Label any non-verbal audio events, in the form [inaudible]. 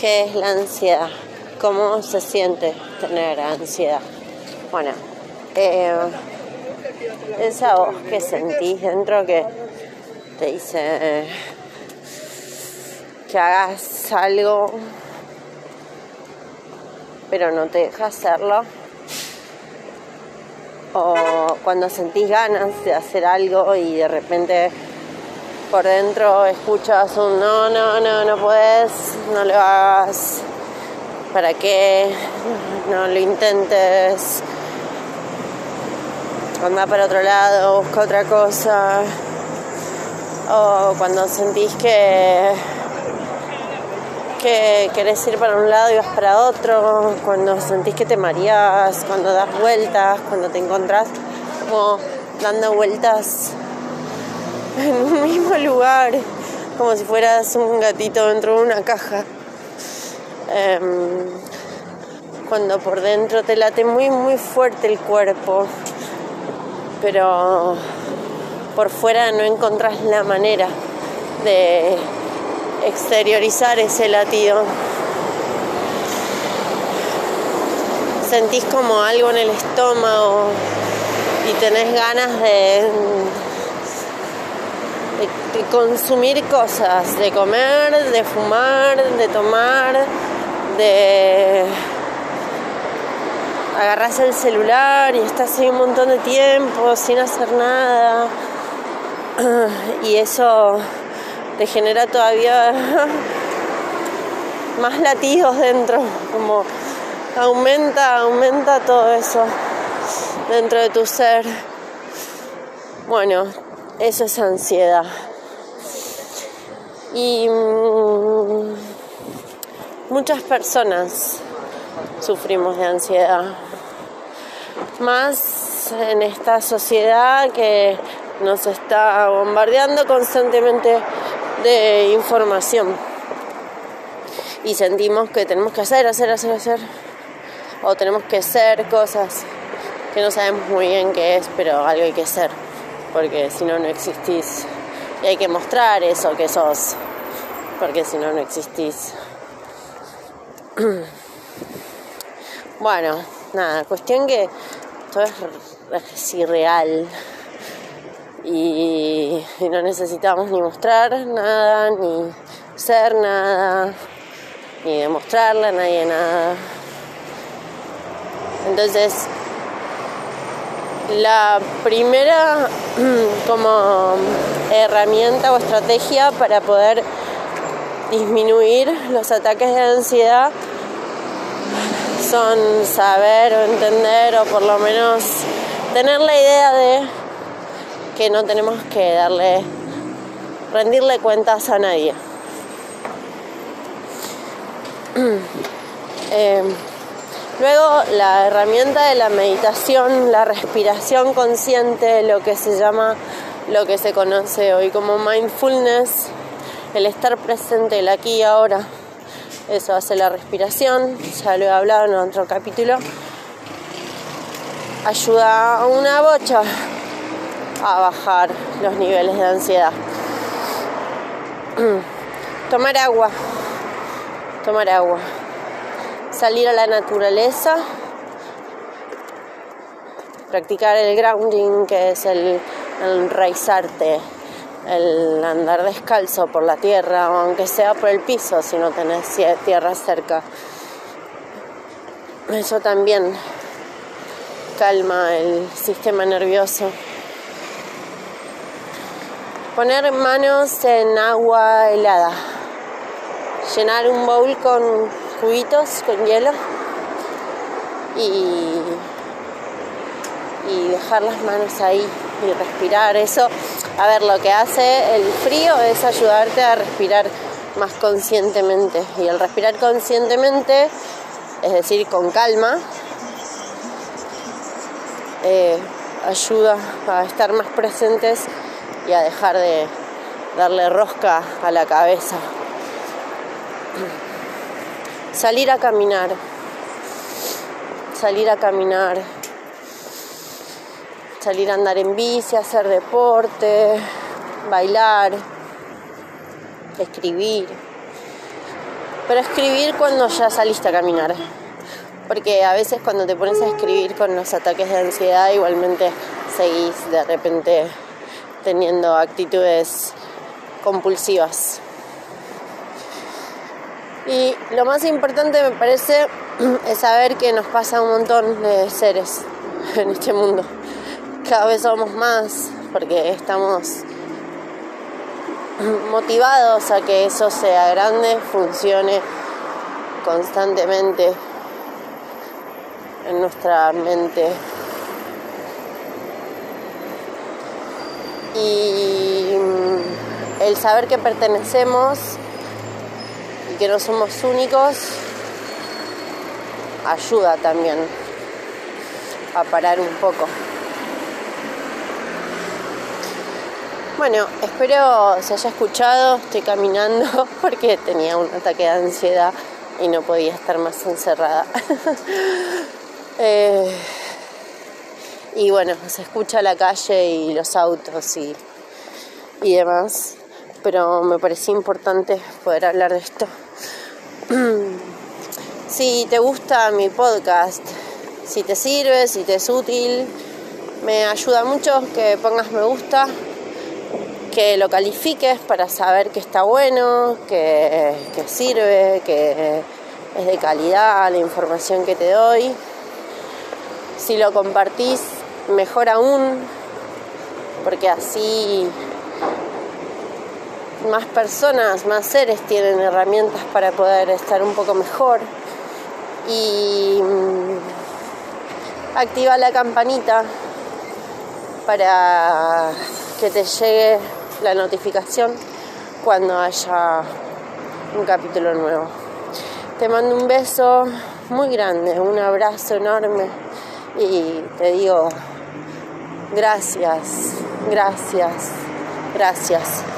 ¿Qué es la ansiedad? ¿Cómo se siente tener ansiedad? Bueno, eh, esa voz que sentís dentro que te dice que hagas algo, pero no te deja hacerlo. O cuando sentís ganas de hacer algo y de repente por dentro escuchas un no, no, no, no puedes, no lo hagas, ¿para qué? No lo intentes, anda para otro lado, busca otra cosa. O cuando sentís que, que querés ir para un lado y vas para otro, cuando sentís que te mareas, cuando das vueltas, cuando te encontrás como dando vueltas [laughs] en un mismo lugar, como si fueras un gatito dentro de una caja. Em, cuando por dentro te late muy muy fuerte el cuerpo, pero por fuera no encontrás la manera de exteriorizar ese latido. Sentís como algo en el estómago y tenés ganas de de, consumir cosas, de comer, de fumar, de tomar, de agarras el celular y estás ahí un montón de tiempo sin hacer nada. Y eso te genera todavía [laughs] más latidos dentro, como aumenta, aumenta todo eso dentro de tu ser. Bueno, eso es ansiedad. Y mm, muchas personas sufrimos de ansiedad. Más en esta sociedad que nos está bombardeando constantemente de información. Y sentimos que tenemos que hacer, hacer, hacer, hacer. O tenemos que ser cosas que no sabemos muy bien qué es, pero algo hay que ser porque si no, no existís. Y hay que mostrar eso que sos, porque si no, no existís. [clears throat] Bueno, nada, cuestión que todo es, irreal y, y no necesitamos ni mostrar nada, ni ser nada, ni demostrarle a nadie nada. Entonces, la primera [clears throat] como herramienta o estrategia para poder disminuir los ataques de ansiedad son saber o entender o por lo menos tener la idea de que no tenemos que darle rendirle cuentas a nadie. eh, [clears throat] Luego la herramienta de la meditación, la respiración consciente, lo que se llama, lo que se conoce hoy como mindfulness, el estar presente, el aquí y ahora. Eso hace la respiración, ya lo he hablado en otro capítulo. Ayuda a una bocha a bajar los niveles de ansiedad. [clears throat] Tomar agua, tomar agua salir a la naturaleza, practicar el grounding, que es el, enraizarte, el andar descalzo por la tierra, aunque sea por el piso, si no tenés tierra cerca. Eso también calma el sistema nervioso. Poner manos en agua helada. Llenar un bowl con juguitos con hielo y, y dejar las manos ahí y respirar. Eso, a ver, lo que hace el frío es ayudarte a respirar más conscientemente. Y el respirar conscientemente, es decir, con calma, eh, ayuda a estar más presentes y a dejar de darle rosca a la cabeza salir a caminar, salir a caminar, salir a andar en bici, hacer deporte, bailar, escribir, pero escribir cuando ya saliste a caminar. Porque a veces cuando te pones a escribir con los ataques de ansiedad igualmente seguís de repente teniendo actitudes compulsivas. Y lo más importante me parece [clears throat] es saber que nos pasa un montón de seres [laughs] en este mundo. Cada vez somos más porque estamos [clears throat] motivados a que eso sea grande, funcione constantemente en nuestra mente. Y mm, el saber que pertenecemos que no somos únicos ayuda también a parar un poco. Bueno, espero se haya escuchado, estoy caminando [laughs] porque tenía un ataque de ansiedad y no podía estar más encerrada. [laughs] Eh, y bueno, se escucha la calle y los autos y, y demás, pero me parecía importante poder hablar de esto. [clears throat] si te gusta mi podcast, si te sirve, si te es útil, me ayuda mucho que pongas me gusta que lo califiques para saber que está bueno, que, sirve, que es de calidad la información que te doy. Si lo compartís, mejor aún, porque así más personas, más seres tienen herramientas para poder estar un poco mejor. Y mm, activa la campanita para que te llegue la notificación cuando haya un capítulo nuevo. Te mando un beso muy grande, un abrazo enorme y te digo gracias, gracias, gracias.